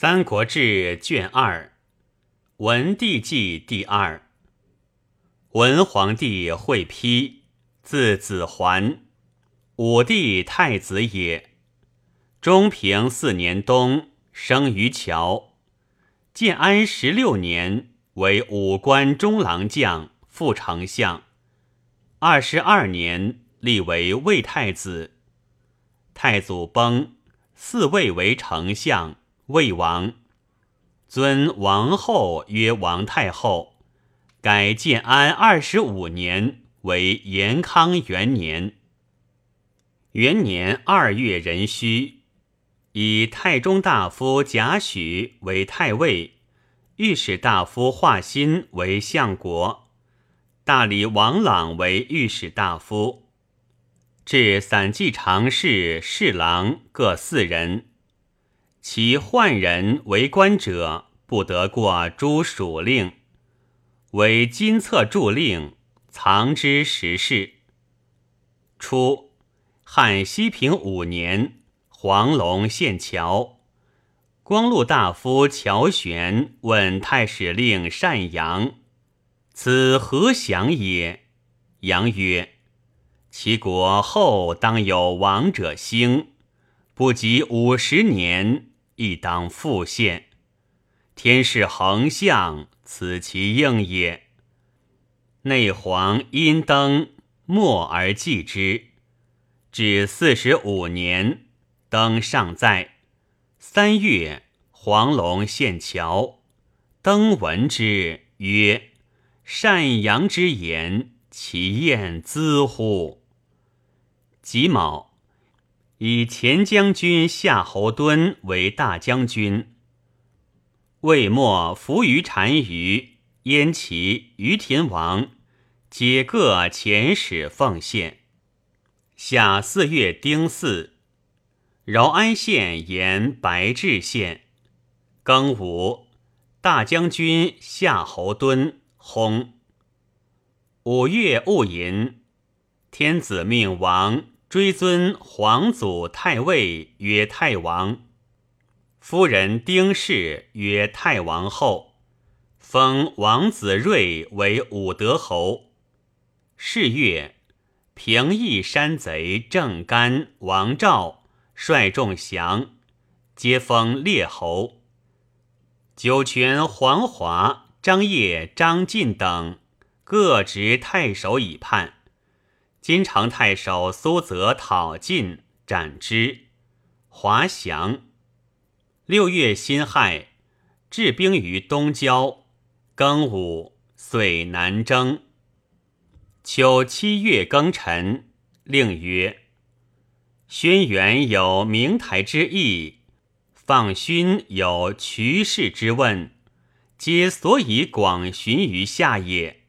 三国志》卷二，文帝纪第二。文皇帝会丕，字子桓，武帝太子也。中平四年冬，生于谯。建安十六年，为武官中郎将、副丞相。二十二年，立为魏太子。太祖崩，嗣位为丞相。魏王尊王后曰王太后，改建安二十五年为延康元年。元年二月壬戌，以太中大夫贾诩为太尉，御史大夫华歆为相国，大理王朗为御史大夫，至散骑常侍、侍郎各四人。其宦人为官者，不得过诸属令，为金册注令，藏之时事。初，汉西平五年，黄龙献桥，光禄大夫乔玄问太史令单阳：“此何祥也？”阳曰：“其国后当有王者兴，不及五十年。”亦当复现，天是横向，此其应也。内黄因登，默而祭之，至四十五年，登尚在。三月，黄龙献桥，登闻之，曰：“善阳之言，其验兹乎？”己卯。以前将军夏侯惇为大将军，魏末伏于单于、燕齐、于田王，皆各遣使奉献。夏四月丁巳，饶安县沿白治县。庚午，大将军夏侯惇薨。五月戊寅，天子命王。追尊皇祖太尉曰太王，夫人丁氏曰太王后，封王子睿为武德侯。是月，平邑山贼郑干、王赵率众降，皆封列侯。酒泉黄华、张掖、张晋等各执太守以叛。金城太守苏泽讨晋，斩之。华翔。六月辛亥，置兵于东郊。庚午，遂南征。秋七月庚辰，令曰：“轩辕有明台之意，放勋有渠氏之问，皆所以广寻于下也。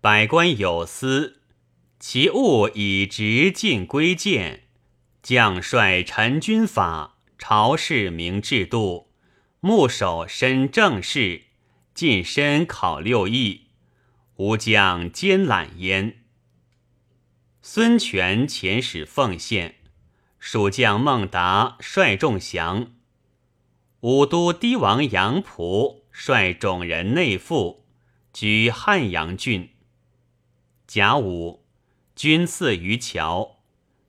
百官有司。”其务以直进归谏，将帅陈军法，朝事明制度，牧守申政事，近身考六艺，吾将兼揽焉。孙权遣使奉献，蜀将孟达率众降。武都堤王杨仆率众人内附，居汉阳郡。甲午。军赐于桥，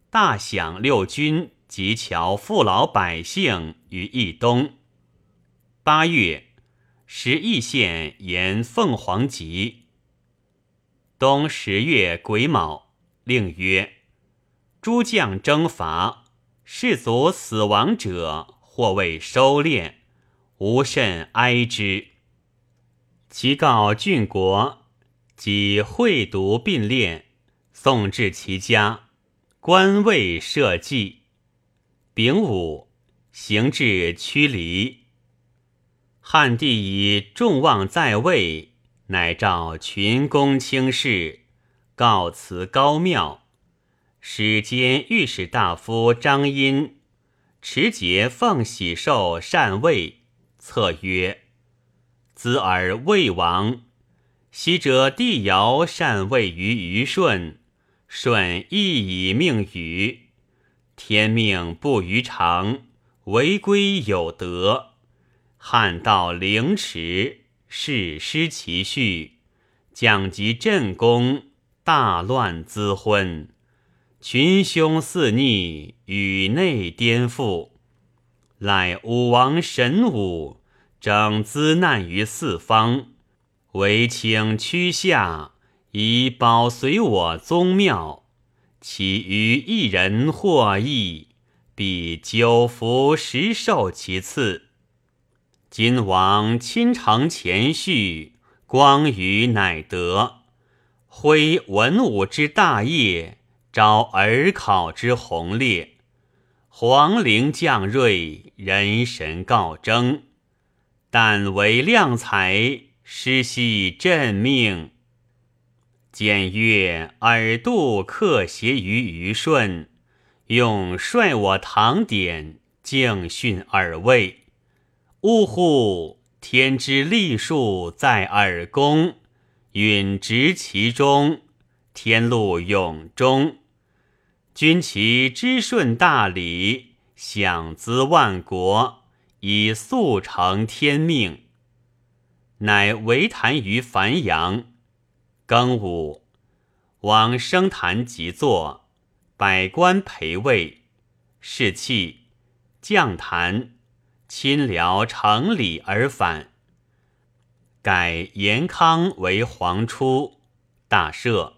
大享六军及桥父老百姓于义东。八月，时义县沿凤凰集。冬十月癸卯，令曰：诸将征伐，士卒死亡者，或未收敛，无甚哀之。其告郡国，即会读并列。送至其家，官位社稷。丙午，行至驱离。汉帝以众望在位，乃召群公卿士，告辞高庙。使兼御史大夫张殷持节奉喜寿禅位，策曰：“兹尔魏王，昔者帝尧禅位于虞舜。”舜亦以命禹，天命不于常，为归有德。汉道凌迟，世失其序，将及镇公，大乱资昏，群凶肆逆，宇内颠覆。赖武王神武，整资难于四方，唯请屈下，以保随我宗庙。其余一人获益，必久服十受其赐。今王亲承前序，光于乃得，挥文武之大业，招尔考之宏烈，皇陵将瑞，人神告征。但为量才，失悉朕命。简曰：尔度克协于虞舜，用率我唐典，敬训尔位。呜呼！天之利数在尔宫，允执其中，天禄永终。君其知顺大礼，享资万国，以速成天命。乃为谈于繁阳。庚午，王升坛即坐，百官陪位，士气降坛。亲辽承礼而返，改延康为皇初，大赦。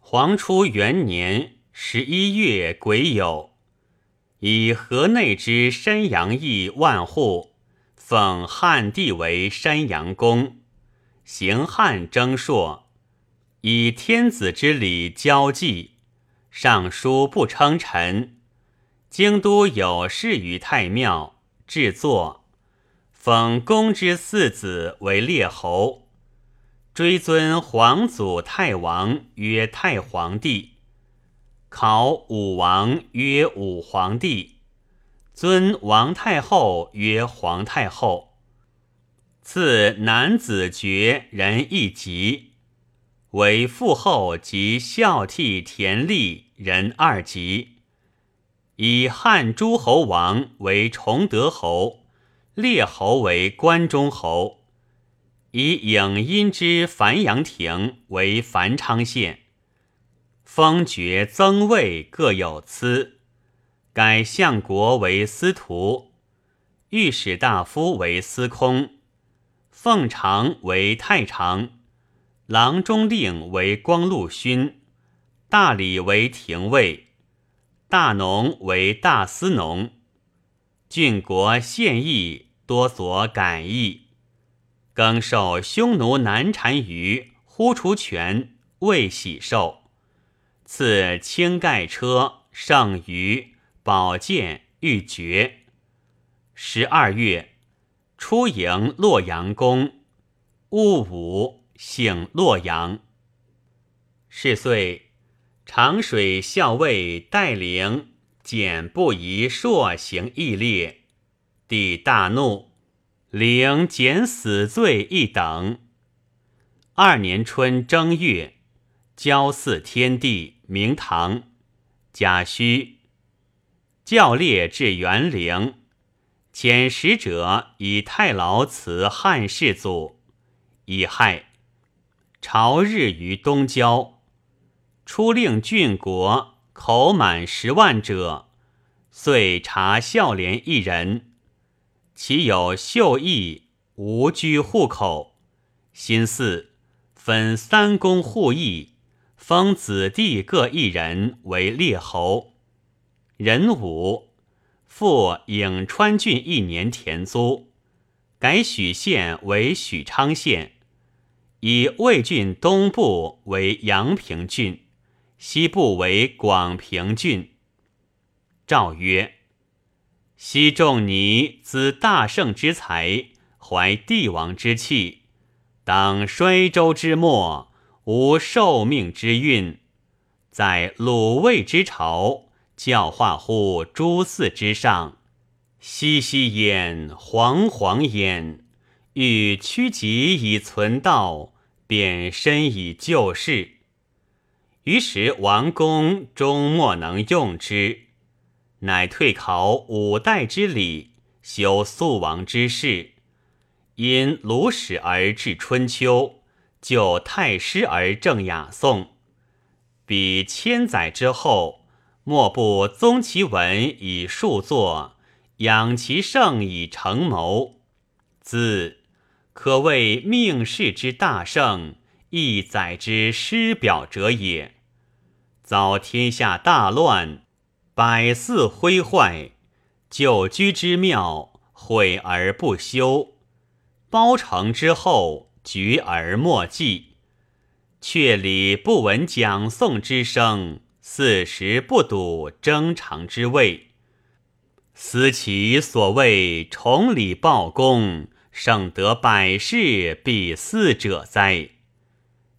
皇初元年十一月癸酉，以河内之山阳邑万户，奉汉帝为山阳公，行汉征朔，以天子之礼交际，尚书不称臣。京都有事于太庙。制作，封公之四子为列侯，追尊皇祖太王曰太皇帝，考武王曰武皇帝，尊王太后曰皇太后，赐男子爵人一级，为父后及孝悌田利人二级。以汉诸侯王为崇德侯，列侯为关中侯。以影阴之樊阳亭为繁昌县，封爵增位各有赐。改相国为司徒，御史大夫为司空，奉常为太常，郎中令为光禄勋，大理为廷尉。大农为大司农，郡国县邑多所改易。更受匈奴南单于呼除权未喜寿，赐青盖车圣鱼宝剑玉珏。十二月，出迎洛阳宫。戊午，姓洛阳。是岁。长水校尉戴陵简不宜朔行义烈，帝大怒，陵减死罪一等。二年春正月，交祀天地，明堂。甲戌，教列至元陵，遣使者以太牢辞汉世祖。以亥，朝日于东郊。初令郡国口满十万者，遂查孝廉一人，其有秀逸，无居户口。新巳，分三公户邑，封子弟各一人为列侯。人武，复颍川郡一年田租，改许县为许昌县，以魏郡东部为阳平郡。西部为广平郡。诏曰：西仲尼资大圣之才，怀帝王之气，当衰周之末，无受命之运，在鲁卫之朝，教化乎诸嗣之上。熙熙焉，惶惶焉，欲趋吉以存道，便身以救世。于是王公终莫能用之，乃退考五代之礼，修肃王之事，因鲁史而治春秋，就太师而正雅颂。彼千载之后，莫不宗其文以述作，养其圣以成谋。兹可谓命世之大圣，一载之师表者也。遭天下大乱，百祀毁坏。久居之庙毁而不修，包成之后绝而莫祭，却礼不闻讲诵之声，四时不睹征长之位。思其所谓崇礼报功，胜得百世必祀者哉？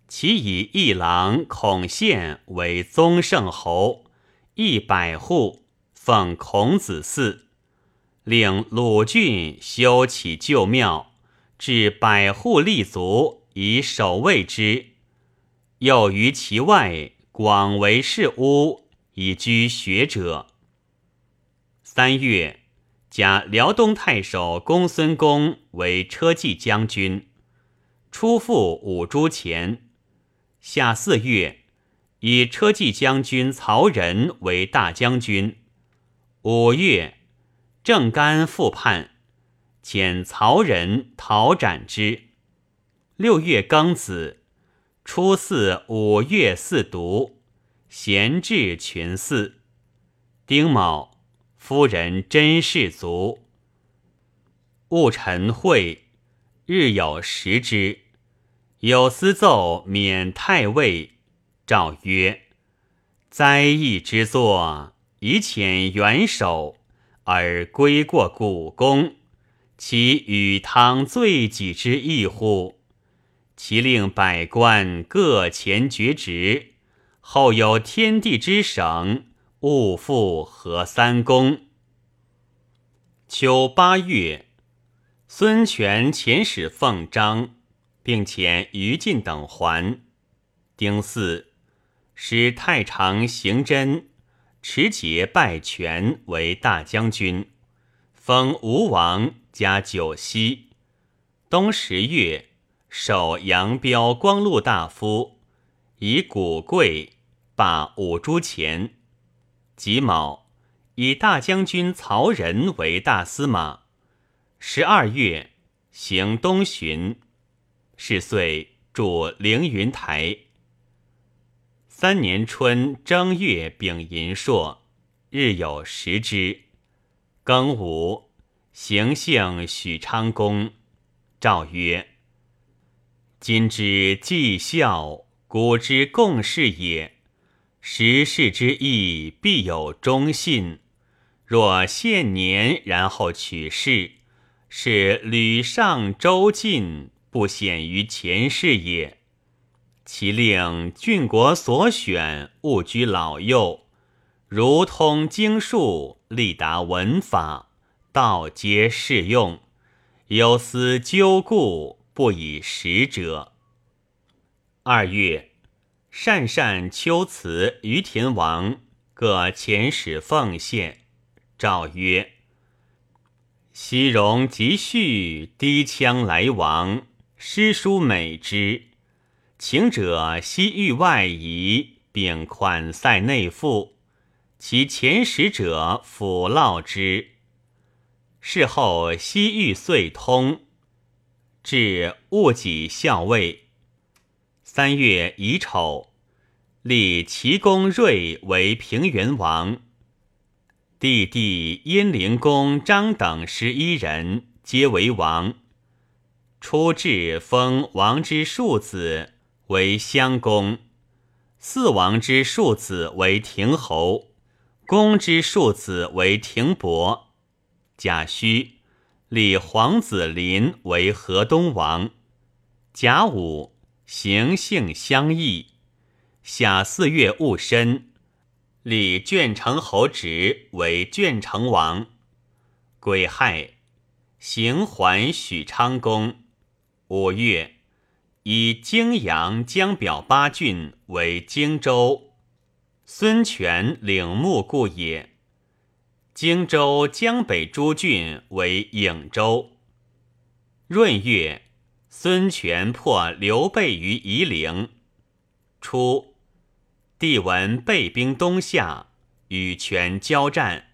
其以一郎孔宪为宗圣侯，一百户。奉孔子祀，令鲁郡修起旧庙，置百户立足以守卫之。又于其外广为士屋，以居学者。三月，加辽东太守公孙公为车骑将军，出赴五铢钱。夏四月，以车骑将军曹仁为大将军。五月，郑干复叛，遣曹仁讨斩之。六月庚子，初四五月四读，闲置群寺。丁卯，夫人甄氏卒。戊辰会，日有食之。有司奏免太尉，诏曰：“灾异之作。”以遣元首而归过古宫，其与汤罪己之异乎？其令百官各前爵职，后有天地之省，勿复何三公。秋八月，孙权遣使奉章，并遣于禁等还。丁巳，使太常行真。持节拜权为大将军，封吴王加九锡。冬十月，守杨彪光禄大夫，以古贵罢五铢钱。己卯，以大将军曹仁为大司马。十二月，行东巡。是岁，驻凌云台。三年春正月丙寅朔，日有食之。庚午，行幸许昌宫。诏曰：今之绩效，古之共事也。时事之意，必有忠信。若现年然后取士，是吕尚周进，不显于前世也。其令郡国所选，勿居老幼，如通经术，力达文法，道皆适用。有思纠故，不以时者。二月，善善秋辞于田王各遣使奉献。诏曰：西戎及序，低羌来往，诗书美之。请者西域外夷，并款塞内附，其遣使者抚劳之。事后西域遂通，至戊己校尉。三月乙丑，立齐公睿为平原王。弟弟燕灵公张等十一人皆为王。初至封王之庶子。为襄公，四王之庶子为亭侯，公之庶子为亭伯。贾诩立皇子林为河东王。甲午，行幸相异。夏四月戊申，立鄄城侯职为鄄城王。癸亥，行还许昌宫。五月。以泾阳江表八郡为荆州，孙权领牧故也。荆州江北诸郡为颍州。闰月，孙权破刘备于夷陵。初，帝闻备兵东下，与权交战，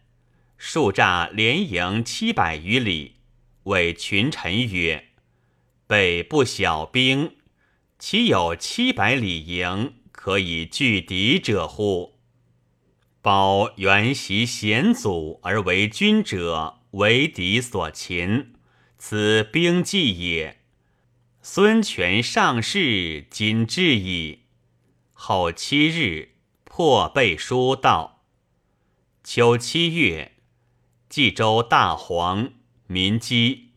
数诈连营七百余里，谓群臣曰：“备不小兵，岂有七百里营可以拒敌者乎？”保原袭先祖而为君者，为敌所擒，此兵计也。孙权上士，今至矣。后七日，破背书到。秋七月，冀州大黄，民饥，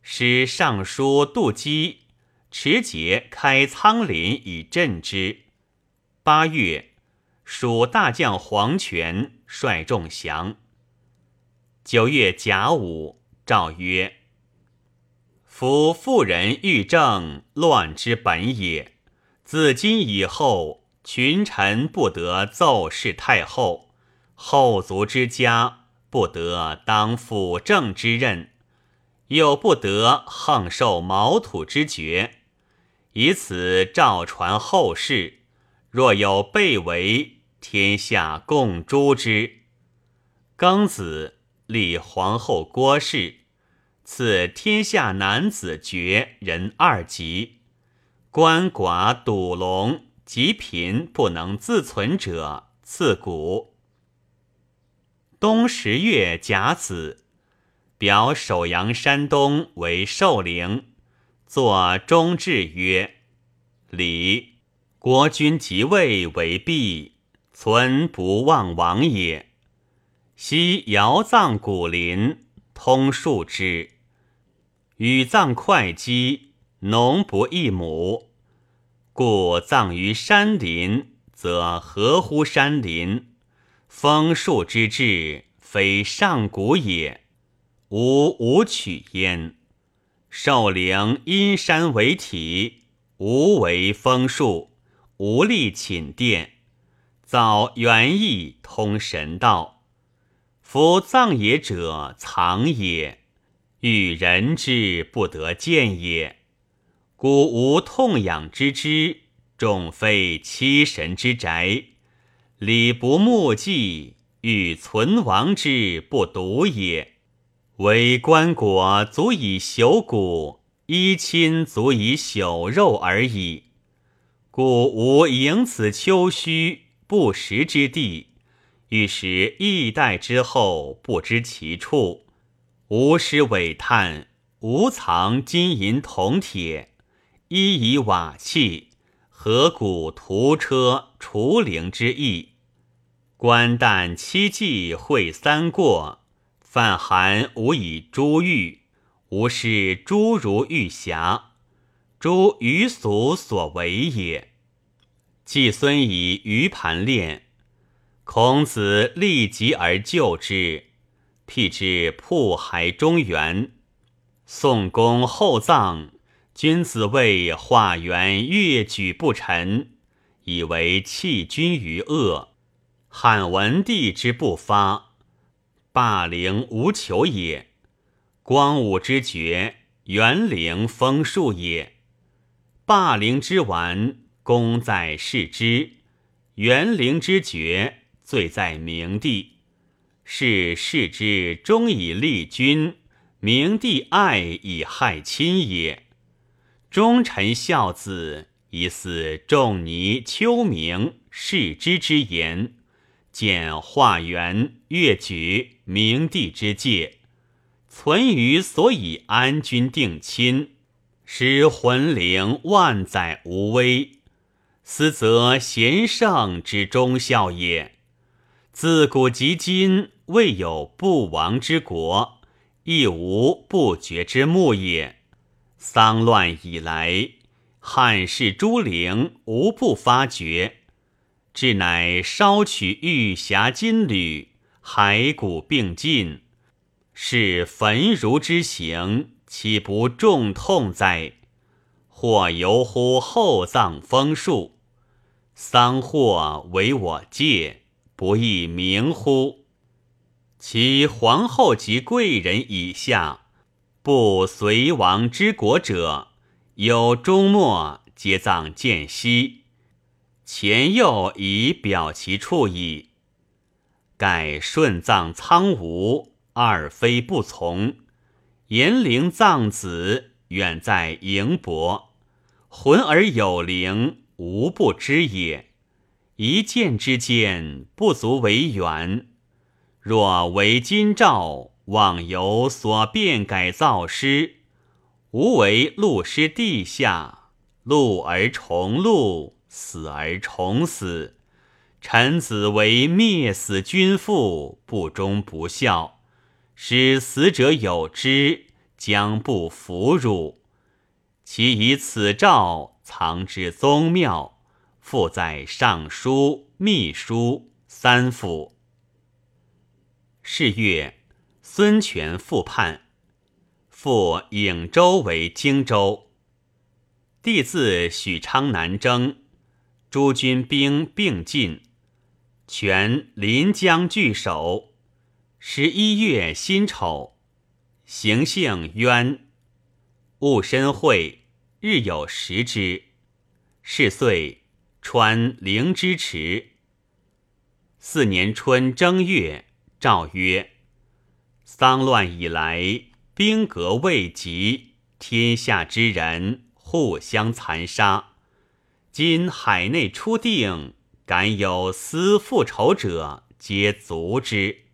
使尚书杜基持节开仓廪以赈之。八月。蜀大将黄权率众降。九月甲午，诏曰：“夫妇人欲政，乱之本也。自今以后，群臣不得奏事太后，后族之家不得当辅政之任，又不得横受毛土之爵。以此诏传后世，若有被违。”天下共诛之。庚子，立皇后郭氏，赐天下男子爵人二级。鳏寡赌龙及贫不能自存者，赐谷。冬十月甲子，表首阳山东为寿陵，作中制曰：“礼国君即位为毕。”存不忘亡也。昔尧葬古林，通数之；禹葬会稽，农不一亩。故葬于山林，则合乎山林。封树之志，非上古也，无无取焉。寿陵因山为体，无为封树，无力寝殿。造园艺，通神道。夫葬也者，藏也，欲人之不得见也。故无痛痒之之，众非七神之宅。礼不目祭，欲存亡之不独也。为棺椁足以朽骨，衣亲足以朽肉而已。故无盈此丘墟。不识之地，欲使一代之后不知其处。无师委叹，无藏金银铜铁，一以瓦器，何古屠车，除灵之意。官旦七祭会三过，泛寒无以珠玉，无是诸如玉匣，诸余俗所为也。季孙以鱼盘练，孔子立即而救之，辟之铺海中原。宋公厚葬，君子谓化元越举不臣，以为弃君于恶。汉文帝之不发，霸陵无求也；光武之绝，元陵封树也。霸陵之完。功在世之，元灵之绝，罪在明帝。是世之忠以立君，明帝爱以害亲也。忠臣孝子，以似仲尼、丘明、世之之言，见化元、越举、明帝之戒，存于所以安君定亲，使魂灵万载无危。斯则贤圣之忠孝也。自古及今，未有不亡之国，亦无不绝之墓也。丧乱以来，汉室诸陵无不发掘，至乃烧取玉匣金缕，骸骨并尽，是焚如之行，岂不重痛哉？或犹乎厚葬封树。丧祸为我戒，不亦明乎？其皇后及贵人以下，不随王之国者，有终末皆葬间隙，前右以表其处矣。盖顺葬苍梧，二妃不从；延陵葬子，远在营伯，浑而有灵，无不知也。一见之间，不足为远。若为今诏，妄由所变改造师，无为录师地下，录而重录，死而重死。臣子为灭死君父，不忠不孝，使死者有之，将不服辱。其以此诏藏之宗庙，附在尚书、秘书三府。是月，孙权复叛，复颍州为荆州。帝自许昌南征，诸军兵并进。权临江据守。十一月辛丑，行幸渊，戊申会，日有食之。是岁，穿灵之池。四年春正月，诏曰：丧乱以来，兵革未及，天下之人互相残杀。今海内初定。敢有私复仇者，皆卒之。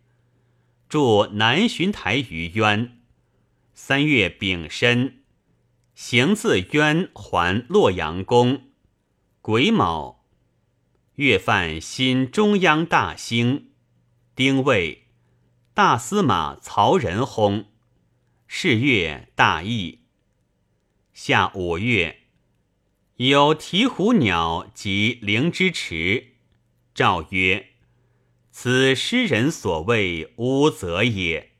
驻南巡台于渊。三月丙申，行自渊还洛阳宫。癸卯，月犯新中央大兴。丁未，大司马曹仁薨。是月大疫。夏五月。有鹈鹕鸟及灵芝池，诏曰：“此诗人所谓乌泽也。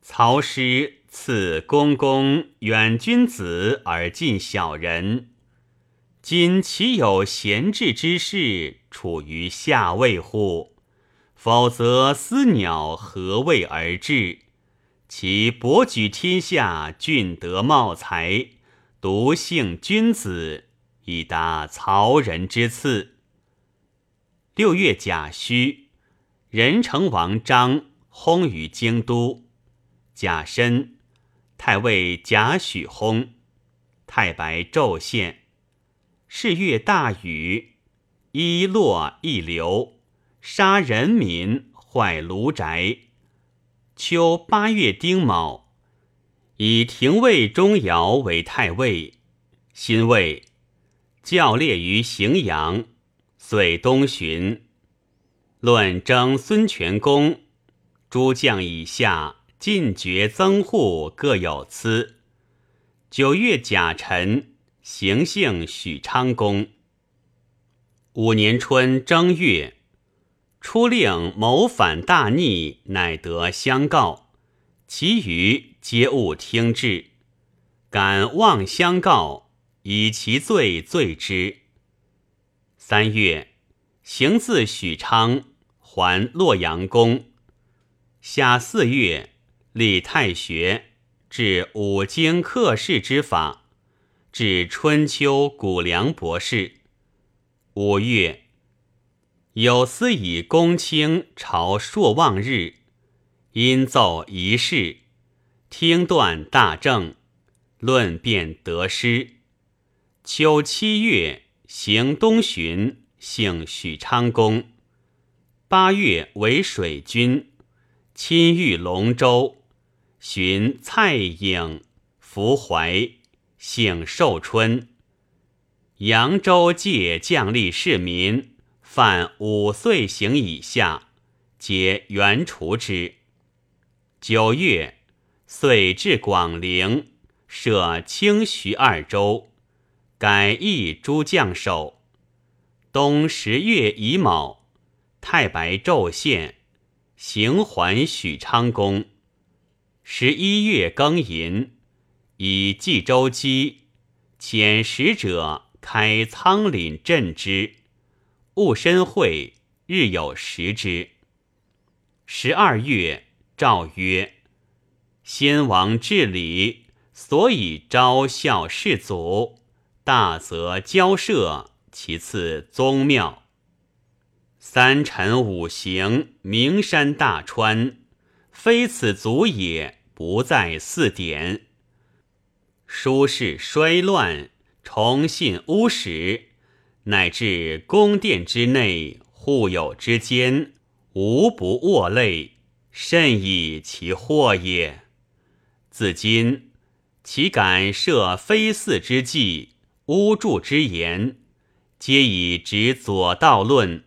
曹师赐公公远君子而近小人，今岂有闲置之事，处于下位乎？否则思鸟何谓而至？其博举天下，俊德茂才。”独幸君子，以达曹仁之赐。六月甲戌，仁成王章薨于京都。甲申，太尉贾诩薨。太白昼现。是月大雨，一落一流，杀人民，坏庐宅。秋八月丁卯。以廷尉钟繇为太尉，辛未，教列于荥阳，遂东巡。论征孙权公，诸将以下进爵增户各有赐。九月甲辰，行幸许昌宫。五年春正月，初令谋反大逆，乃得相告，其余。皆勿听之，敢妄相告，以其罪罪之。三月，行自许昌还洛阳宫。夏四月，立太学，治五经课事之法，至春秋谷梁博士。五月，有司以公卿朝朔望日，因奏一事。听断大政，论辩得失。秋七月，行东巡，幸许昌宫。八月为水军，亲御龙舟，寻蔡颖、伏怀，幸寿春。扬州借将吏市民，犯五岁刑以下，皆原除之。九月。遂至广陵，设清徐二州，改易诸将守。冬十月乙卯，太白昼现，行还许昌宫。十一月庚寅，以冀州机遣使者开仓廪赈之。戊申会，日有食之。十二月，诏曰：“先王治理，所以昭孝世祖，大则交涉，其次宗庙。三臣五行，名山大川，非此足也，不在四典。书世衰乱，崇信巫史，乃至宫殿之内，户友之间。”无不卧泪，甚以其祸也。自今岂敢设非四之计，巫祝之言，皆以执左道论，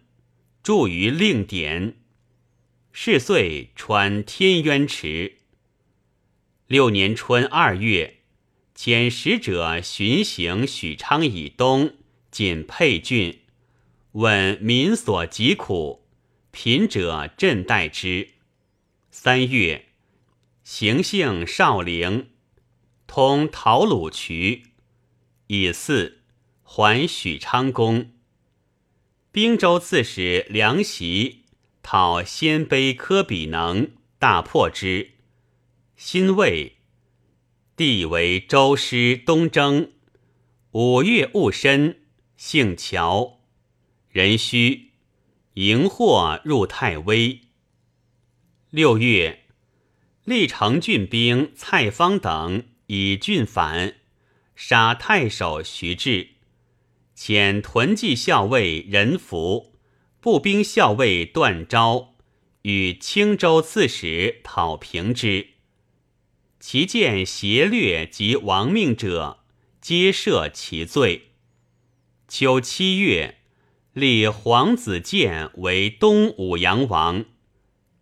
著于令典。是岁穿天渊池。六年春二月，遣使者巡行许昌以东，仅沛郡，问民所疾苦。贫者朕待之。三月，行幸少陵，通陶鲁渠，以四还许昌宫。兵州刺史梁袭讨鲜卑科比能，大破之。辛未，帝为周师东征。五月戊申，姓乔，人须。迎获入太微。六月，历城郡兵蔡方等以郡反，杀太守徐志，遣屯骑校尉任福、步兵校尉段昭与青州刺史讨平之。其见邪掠及亡命者，皆赦其罪。秋七月。立皇子建为东武阳王。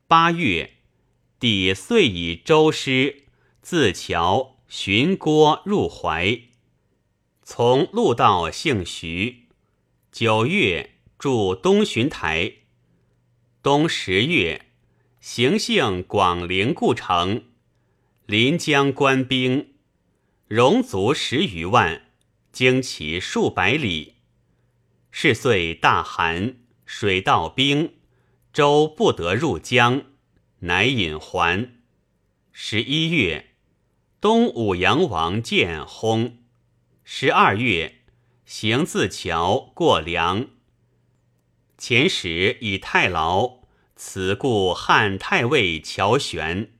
八月，帝遂以周师自桥寻郭入淮，从陆道姓徐。九月，驻东巡台。冬十月，行幸广陵故城，临江官兵，戎卒十余万，经其数百里。是岁大寒，水道冰，舟不得入江，乃引还。十一月，东武阳王建薨。十二月，行自桥过梁。前时以太牢，此故汉太尉乔玄。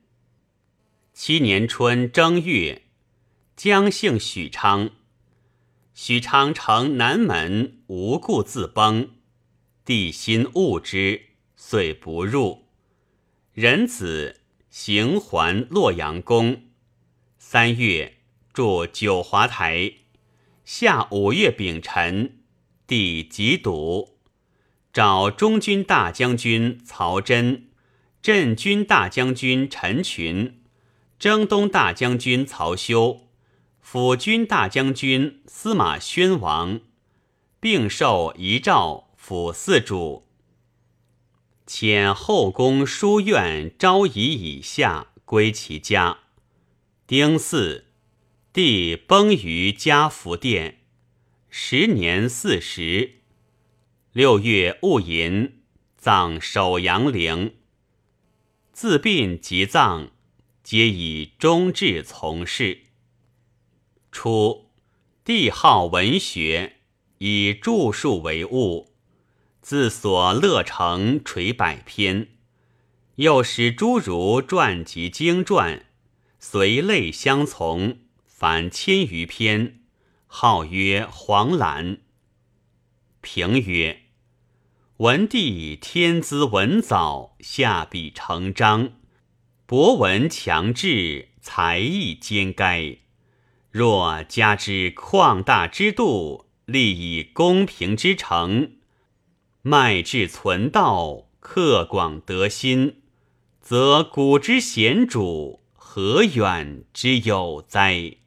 七年春正月，将姓许昌。许昌城南门无故自崩，帝心恶之，遂不入。仁子行还洛阳宫。三月筑九华台。夏五月丙辰，帝疾笃，找中军大将军曹真、镇军大将军陈群、征东大将军曹休。辅军大将军司马宣王，并授遗诏辅四主。遣后宫书院昭仪以下归其家。丁巳，帝崩于嘉福殿，时年四十。六月戊寅，葬首阳陵。自殡及葬，皆以忠志从事。初，帝好文学，以著述为务，自所乐成垂百篇，又使诸儒撰集经传，随类相从，凡千余篇，号曰黄览。评曰：文帝天资文藻，下笔成章，博闻强志，才艺兼该。若加之旷大之度，立以公平之诚，迈至存道，克广德心，则古之贤主，何远之有哉？